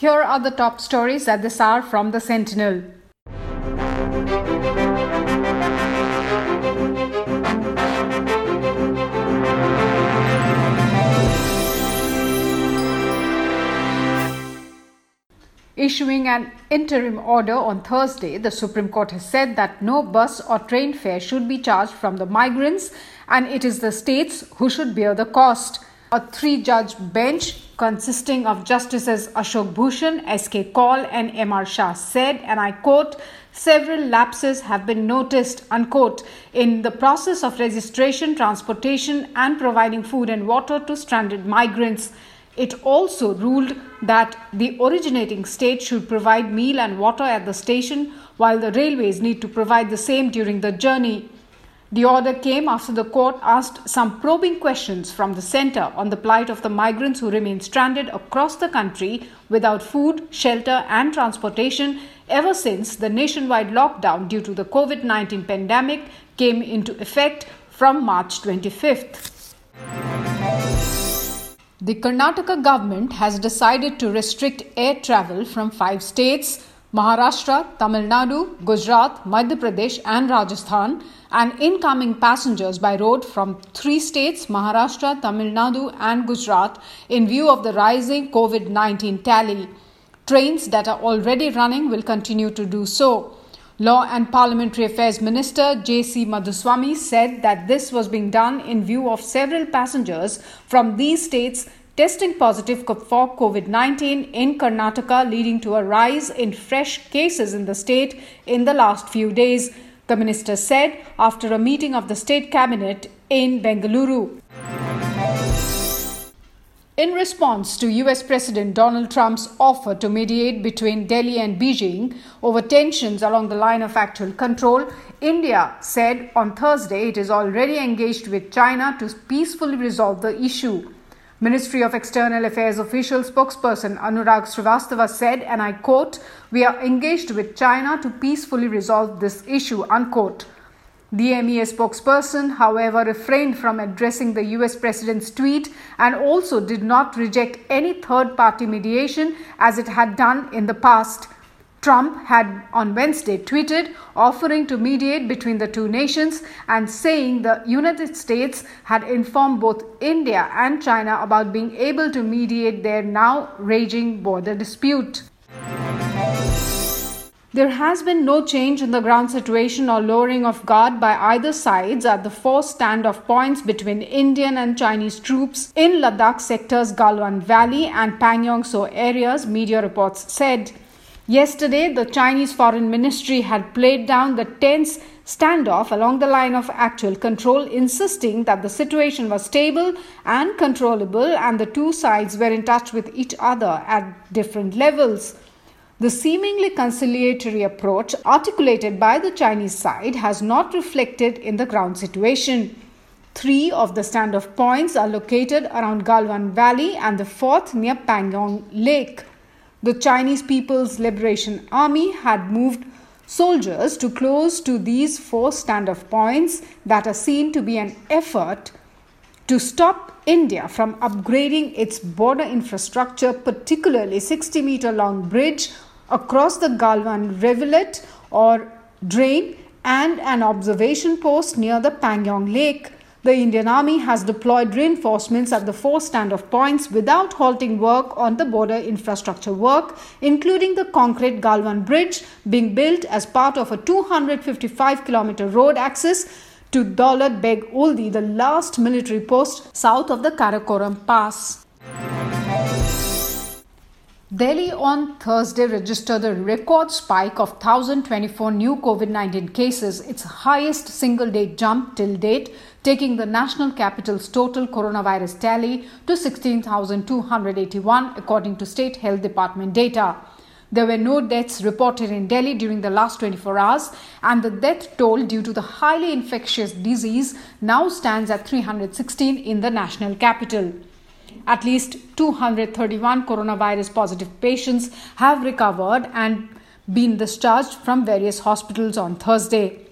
Here are the top stories at this hour from the Sentinel. Issuing an interim order on Thursday, the Supreme Court has said that no bus or train fare should be charged from the migrants and it is the states who should bear the cost. A three judge bench consisting of Justices Ashok Bhushan, S.K. Kaul, and M.R. Shah said, and I quote, several lapses have been noticed, unquote, in the process of registration, transportation, and providing food and water to stranded migrants. It also ruled that the originating state should provide meal and water at the station, while the railways need to provide the same during the journey. The order came after the court asked some probing questions from the centre on the plight of the migrants who remain stranded across the country without food, shelter, and transportation ever since the nationwide lockdown due to the COVID 19 pandemic came into effect from March 25th. The Karnataka government has decided to restrict air travel from five states Maharashtra, Tamil Nadu, Gujarat, Madhya Pradesh, and Rajasthan, and incoming passengers by road from three states Maharashtra, Tamil Nadu, and Gujarat in view of the rising COVID 19 tally. Trains that are already running will continue to do so. Law and Parliamentary Affairs Minister J.C. Madhuswamy said that this was being done in view of several passengers from these states testing positive for COVID 19 in Karnataka, leading to a rise in fresh cases in the state in the last few days, the minister said after a meeting of the state cabinet in Bengaluru. In response to US President Donald Trump's offer to mediate between Delhi and Beijing over tensions along the line of actual control, India said on Thursday it is already engaged with China to peacefully resolve the issue. Ministry of External Affairs official spokesperson Anurag Srivastava said, and I quote, We are engaged with China to peacefully resolve this issue, unquote. The MEA spokesperson, however, refrained from addressing the US president's tweet and also did not reject any third party mediation as it had done in the past. Trump had on Wednesday tweeted offering to mediate between the two nations and saying the United States had informed both India and China about being able to mediate their now raging border dispute. There has been no change in the ground situation or lowering of guard by either sides at the four standoff points between Indian and Chinese troops in Ladakh sectors Galwan Valley and Pangong Tso areas, media reports said. Yesterday, the Chinese Foreign Ministry had played down the tense standoff along the line of actual control, insisting that the situation was stable and controllable and the two sides were in touch with each other at different levels. The seemingly conciliatory approach articulated by the Chinese side has not reflected in the ground situation. Three of the standoff points are located around Galwan Valley and the fourth near Pangong Lake. The Chinese People's Liberation Army had moved soldiers to close to these four standoff points that are seen to be an effort to stop India from upgrading its border infrastructure, particularly 60 meter long bridge across the Galwan rivulet or drain and an observation post near the Pangong Lake. The Indian Army has deployed reinforcements at the four standoff points without halting work on the border infrastructure work, including the concrete Galwan Bridge being built as part of a 255 kilometer road access to Daulat Beg Oldi, the last military post south of the Karakoram Pass. Delhi on Thursday registered a record spike of 1,024 new COVID 19 cases, its highest single day jump till date, taking the national capital's total coronavirus tally to 16,281, according to State Health Department data. There were no deaths reported in Delhi during the last 24 hours, and the death toll due to the highly infectious disease now stands at 316 in the national capital. At least 231 coronavirus positive patients have recovered and been discharged from various hospitals on Thursday.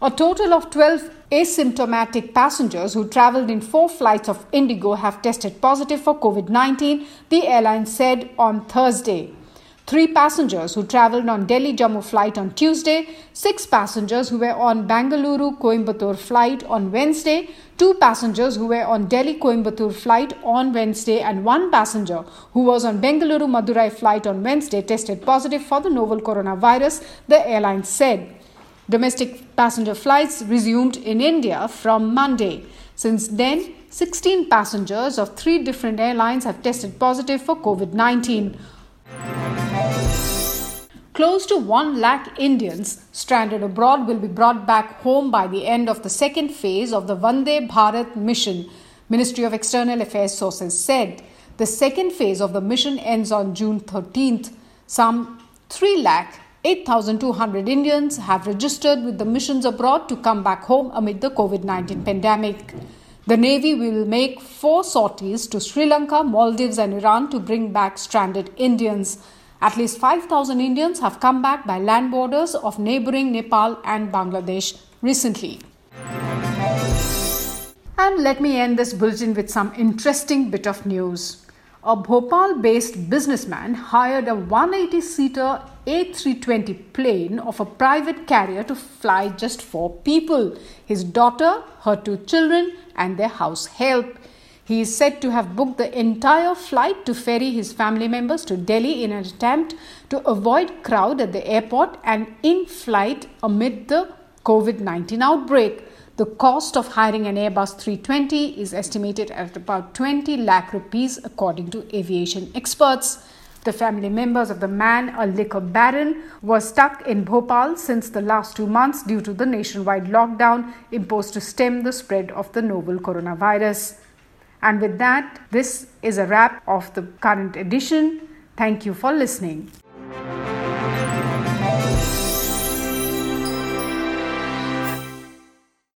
A total of 12 asymptomatic passengers who traveled in four flights of Indigo have tested positive for COVID 19, the airline said on Thursday. Three passengers who travelled on Delhi Jammu flight on Tuesday, six passengers who were on Bangalore Coimbatore flight on Wednesday, two passengers who were on Delhi Coimbatore flight on Wednesday, and one passenger who was on Bengaluru Madurai flight on Wednesday tested positive for the novel coronavirus, the airline said. Domestic passenger flights resumed in India from Monday. Since then, 16 passengers of three different airlines have tested positive for COVID 19. Close to 1 lakh Indians stranded abroad will be brought back home by the end of the second phase of the Vande Bharat mission, Ministry of External Affairs sources said. The second phase of the mission ends on June 13th. Some 3 lakh 8,200 Indians have registered with the missions abroad to come back home amid the COVID 19 pandemic. The Navy will make four sorties to Sri Lanka, Maldives, and Iran to bring back stranded Indians. At least 5,000 Indians have come back by land borders of neighboring Nepal and Bangladesh recently. And let me end this bulletin with some interesting bit of news. A Bhopal based businessman hired a 180 seater A320 plane of a private carrier to fly just four people his daughter, her two children, and their house help. He is said to have booked the entire flight to ferry his family members to Delhi in an attempt to avoid crowd at the airport and in flight amid the COVID-19 outbreak. The cost of hiring an Airbus 320 is estimated at about 20 lakh rupees according to aviation experts. The family members of the man, a liquor baron, were stuck in Bhopal since the last two months due to the nationwide lockdown imposed to stem the spread of the novel coronavirus. And with that, this is a wrap of the current edition. Thank you for listening.